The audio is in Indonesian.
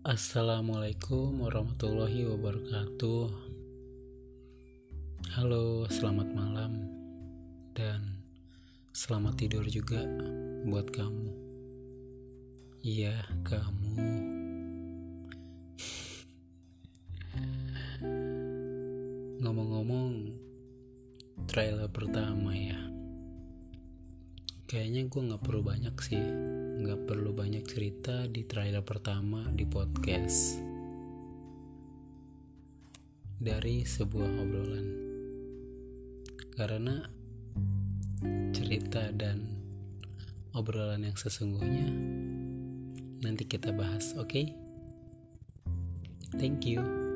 Assalamualaikum warahmatullahi wabarakatuh. Halo, selamat malam dan selamat tidur juga buat kamu. Iya, kamu. Ngomong-ngomong, trailer pertama ya. Kayaknya gue nggak perlu banyak sih nggak perlu banyak cerita di trailer pertama di podcast. Dari sebuah obrolan. Karena cerita dan obrolan yang sesungguhnya nanti kita bahas oke? Okay? thank you